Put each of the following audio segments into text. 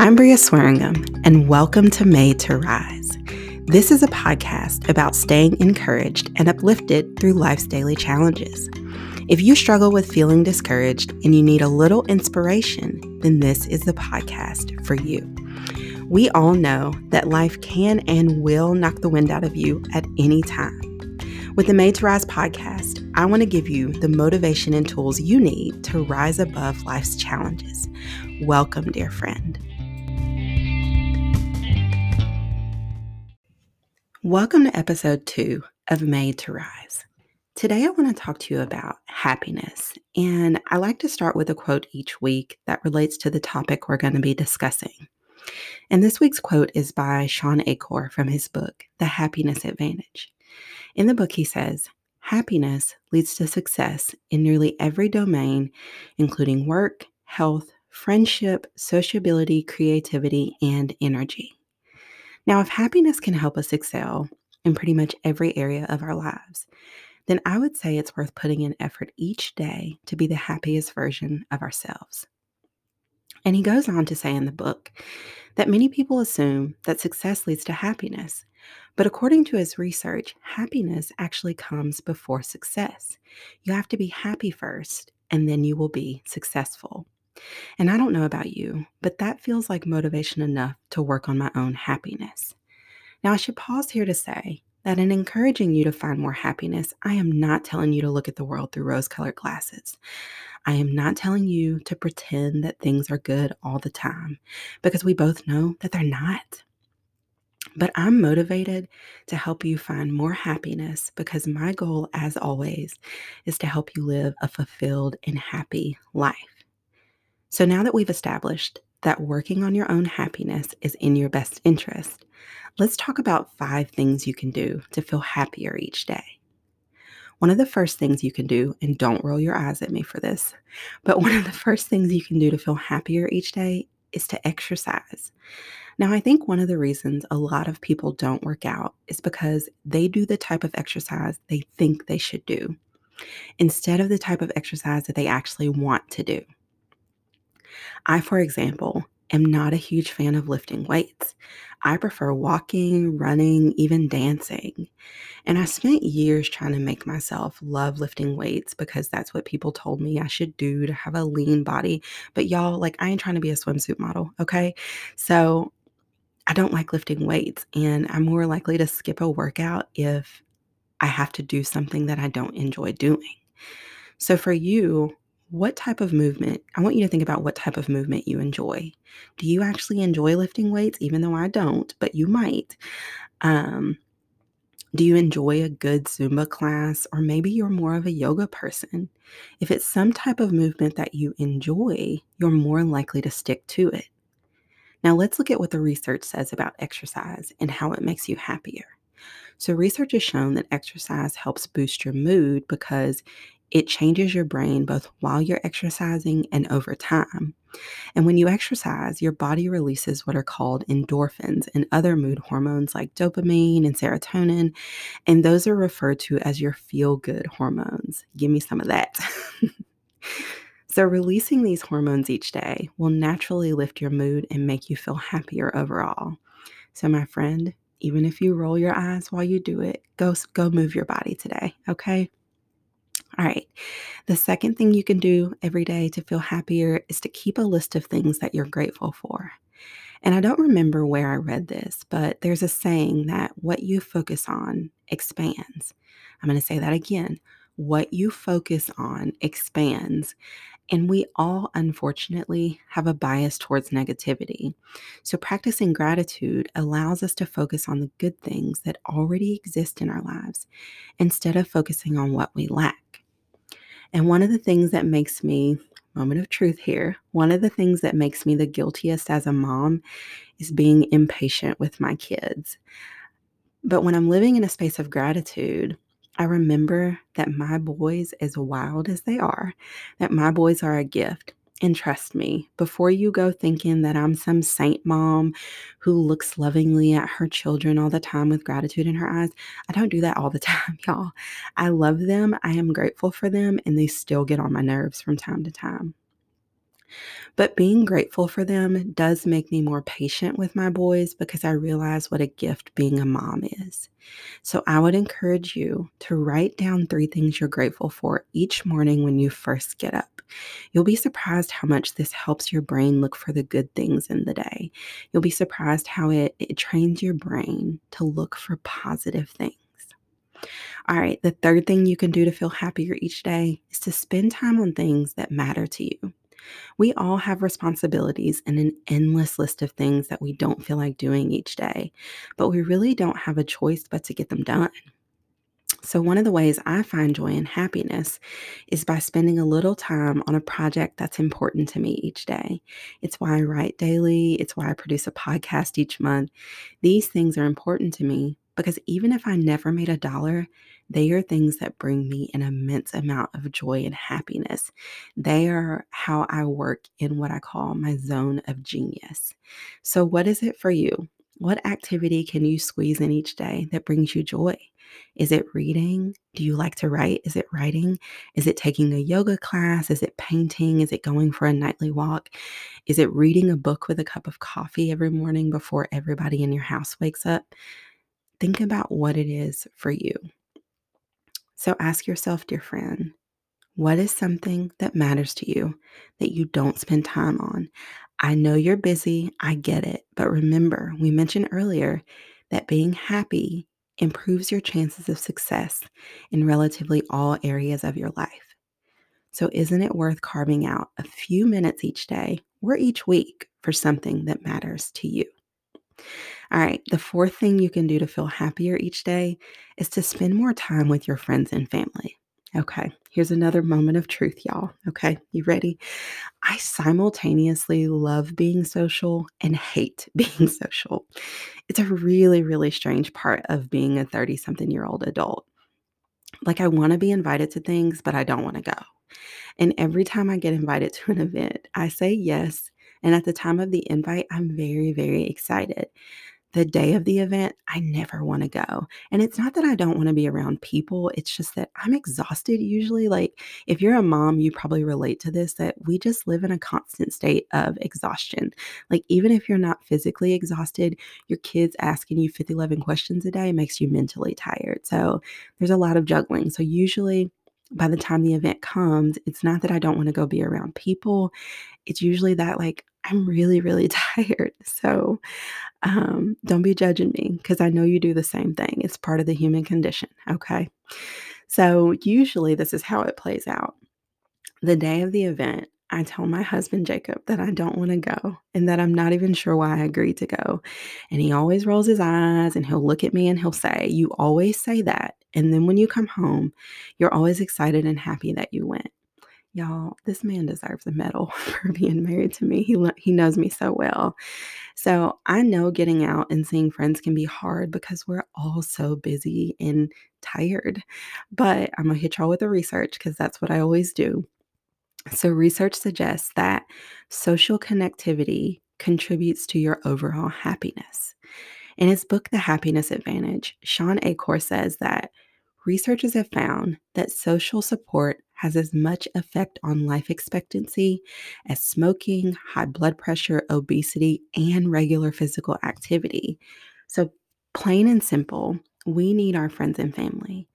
I'm Bria Swaringam, and welcome to Made to Rise. This is a podcast about staying encouraged and uplifted through life's daily challenges. If you struggle with feeling discouraged and you need a little inspiration, then this is the podcast for you. We all know that life can and will knock the wind out of you at any time. With the Made to Rise podcast, I want to give you the motivation and tools you need to rise above life's challenges. Welcome, dear friend. Welcome to episode two of Made to Rise. Today, I want to talk to you about happiness, and I like to start with a quote each week that relates to the topic we're going to be discussing. And this week's quote is by Shawn Achor from his book, The Happiness Advantage. In the book, he says, Happiness leads to success in nearly every domain, including work, health, friendship, sociability, creativity, and energy. Now, if happiness can help us excel in pretty much every area of our lives, then I would say it's worth putting in effort each day to be the happiest version of ourselves. And he goes on to say in the book that many people assume that success leads to happiness. But according to his research, happiness actually comes before success. You have to be happy first, and then you will be successful. And I don't know about you, but that feels like motivation enough to work on my own happiness. Now, I should pause here to say that in encouraging you to find more happiness, I am not telling you to look at the world through rose colored glasses. I am not telling you to pretend that things are good all the time because we both know that they're not. But I'm motivated to help you find more happiness because my goal, as always, is to help you live a fulfilled and happy life. So now that we've established that working on your own happiness is in your best interest, let's talk about five things you can do to feel happier each day. One of the first things you can do, and don't roll your eyes at me for this, but one of the first things you can do to feel happier each day is to exercise. Now, I think one of the reasons a lot of people don't work out is because they do the type of exercise they think they should do instead of the type of exercise that they actually want to do. I, for example, am not a huge fan of lifting weights. I prefer walking, running, even dancing. And I spent years trying to make myself love lifting weights because that's what people told me I should do to have a lean body. But y'all, like, I ain't trying to be a swimsuit model, okay? So I don't like lifting weights, and I'm more likely to skip a workout if I have to do something that I don't enjoy doing. So for you, what type of movement, I want you to think about what type of movement you enjoy. Do you actually enjoy lifting weights, even though I don't, but you might? Um, do you enjoy a good Zumba class? Or maybe you're more of a yoga person. If it's some type of movement that you enjoy, you're more likely to stick to it. Now, let's look at what the research says about exercise and how it makes you happier. So, research has shown that exercise helps boost your mood because it changes your brain both while you're exercising and over time. And when you exercise, your body releases what are called endorphins and other mood hormones like dopamine and serotonin. And those are referred to as your feel good hormones. Give me some of that. so, releasing these hormones each day will naturally lift your mood and make you feel happier overall. So, my friend, even if you roll your eyes while you do it, go, go move your body today, okay? All right. The second thing you can do every day to feel happier is to keep a list of things that you're grateful for. And I don't remember where I read this, but there's a saying that what you focus on expands. I'm going to say that again. What you focus on expands. And we all, unfortunately, have a bias towards negativity. So, practicing gratitude allows us to focus on the good things that already exist in our lives instead of focusing on what we lack. And one of the things that makes me, moment of truth here, one of the things that makes me the guiltiest as a mom is being impatient with my kids. But when I'm living in a space of gratitude, I remember that my boys, as wild as they are, that my boys are a gift. And trust me, before you go thinking that I'm some saint mom who looks lovingly at her children all the time with gratitude in her eyes, I don't do that all the time, y'all. I love them, I am grateful for them, and they still get on my nerves from time to time. But being grateful for them does make me more patient with my boys because I realize what a gift being a mom is. So I would encourage you to write down three things you're grateful for each morning when you first get up. You'll be surprised how much this helps your brain look for the good things in the day. You'll be surprised how it, it trains your brain to look for positive things. All right, the third thing you can do to feel happier each day is to spend time on things that matter to you. We all have responsibilities and an endless list of things that we don't feel like doing each day, but we really don't have a choice but to get them done. So, one of the ways I find joy and happiness is by spending a little time on a project that's important to me each day. It's why I write daily, it's why I produce a podcast each month. These things are important to me because even if I never made a dollar, they are things that bring me an immense amount of joy and happiness. They are how I work in what I call my zone of genius. So, what is it for you? What activity can you squeeze in each day that brings you joy? Is it reading? Do you like to write? Is it writing? Is it taking a yoga class? Is it painting? Is it going for a nightly walk? Is it reading a book with a cup of coffee every morning before everybody in your house wakes up? Think about what it is for you. So ask yourself, dear friend, what is something that matters to you that you don't spend time on? I know you're busy, I get it, but remember, we mentioned earlier that being happy improves your chances of success in relatively all areas of your life. So, isn't it worth carving out a few minutes each day or each week for something that matters to you? All right, the fourth thing you can do to feel happier each day is to spend more time with your friends and family. Okay, here's another moment of truth, y'all. Okay, you ready? I simultaneously love being social and hate being social. It's a really, really strange part of being a 30 something year old adult. Like, I want to be invited to things, but I don't want to go. And every time I get invited to an event, I say yes. And at the time of the invite, I'm very, very excited the day of the event, I never want to go. And it's not that I don't want to be around people, it's just that I'm exhausted usually. Like, if you're a mom, you probably relate to this that we just live in a constant state of exhaustion. Like, even if you're not physically exhausted, your kids asking you 50, 11 questions a day makes you mentally tired. So, there's a lot of juggling. So, usually, by the time the event comes, it's not that I don't want to go be around people. It's usually that, like, I'm really, really tired. So um, don't be judging me because I know you do the same thing. It's part of the human condition. Okay. So usually this is how it plays out. The day of the event, I tell my husband Jacob that I don't want to go and that I'm not even sure why I agreed to go. And he always rolls his eyes and he'll look at me and he'll say, You always say that. And then when you come home, you're always excited and happy that you went. Y'all, this man deserves a medal for being married to me. He he knows me so well. So, I know getting out and seeing friends can be hard because we're all so busy and tired. But I'm going to hit y'all with the research because that's what I always do. So, research suggests that social connectivity contributes to your overall happiness. In his book, The Happiness Advantage, Shawn Achor says that researchers have found that social support has as much effect on life expectancy as smoking, high blood pressure, obesity, and regular physical activity. So, plain and simple, we need our friends and family.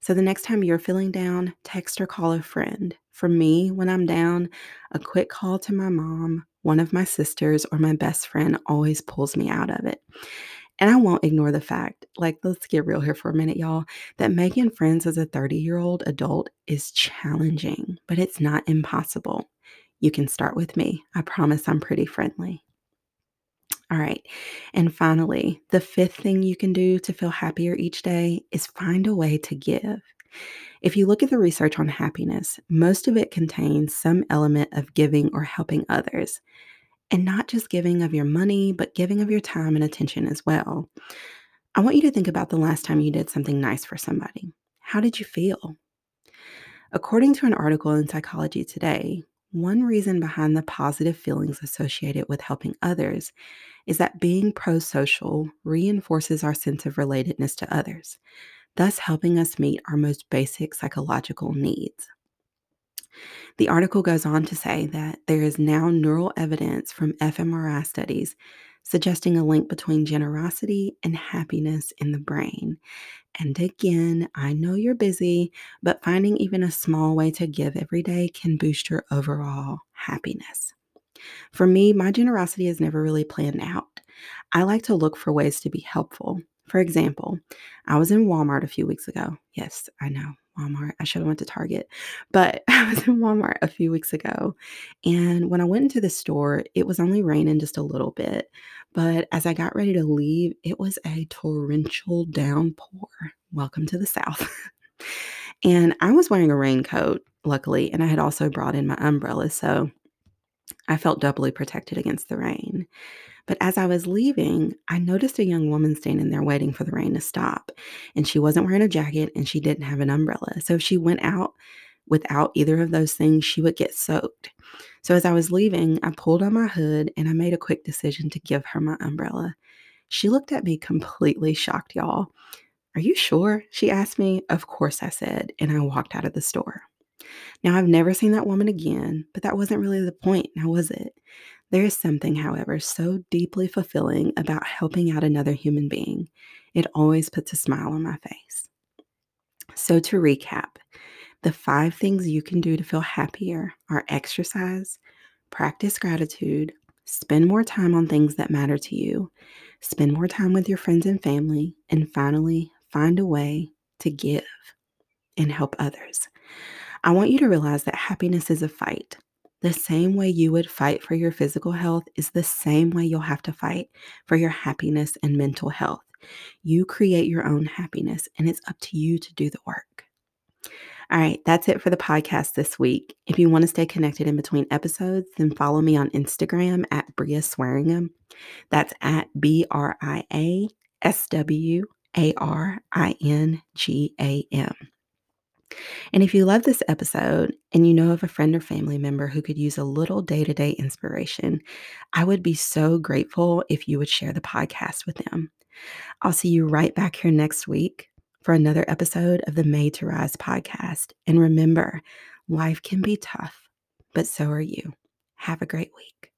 So, the next time you're feeling down, text or call a friend. For me, when I'm down, a quick call to my mom, one of my sisters, or my best friend always pulls me out of it. And I won't ignore the fact, like, let's get real here for a minute, y'all, that making friends as a 30 year old adult is challenging, but it's not impossible. You can start with me. I promise I'm pretty friendly. All right. And finally, the fifth thing you can do to feel happier each day is find a way to give. If you look at the research on happiness, most of it contains some element of giving or helping others. And not just giving of your money, but giving of your time and attention as well. I want you to think about the last time you did something nice for somebody. How did you feel? According to an article in Psychology Today, one reason behind the positive feelings associated with helping others is that being pro social reinforces our sense of relatedness to others, thus helping us meet our most basic psychological needs. The article goes on to say that there is now neural evidence from fMRI studies suggesting a link between generosity and happiness in the brain. And again, I know you're busy, but finding even a small way to give every day can boost your overall happiness. For me, my generosity is never really planned out. I like to look for ways to be helpful. For example, I was in Walmart a few weeks ago. Yes, I know, Walmart. I should have went to Target. But I was in Walmart a few weeks ago, and when I went into the store, it was only raining just a little bit. But as I got ready to leave, it was a torrential downpour. Welcome to the South. and I was wearing a raincoat, luckily, and I had also brought in my umbrella, so I felt doubly protected against the rain. But as I was leaving, I noticed a young woman standing there waiting for the rain to stop. And she wasn't wearing a jacket and she didn't have an umbrella. So if she went out without either of those things, she would get soaked. So as I was leaving, I pulled on my hood and I made a quick decision to give her my umbrella. She looked at me completely shocked, y'all. Are you sure? She asked me. Of course, I said, and I walked out of the store. Now, I've never seen that woman again, but that wasn't really the point, now was it? There is something, however, so deeply fulfilling about helping out another human being. It always puts a smile on my face. So, to recap, the five things you can do to feel happier are exercise, practice gratitude, spend more time on things that matter to you, spend more time with your friends and family, and finally, find a way to give and help others. I want you to realize that happiness is a fight. The same way you would fight for your physical health is the same way you'll have to fight for your happiness and mental health. You create your own happiness, and it's up to you to do the work. All right, that's it for the podcast this week. If you want to stay connected in between episodes, then follow me on Instagram at Bria Swaringam. That's at B R I A S W A R I N G A M. And if you love this episode and you know of a friend or family member who could use a little day to day inspiration, I would be so grateful if you would share the podcast with them. I'll see you right back here next week for another episode of the Made to Rise podcast. And remember, life can be tough, but so are you. Have a great week.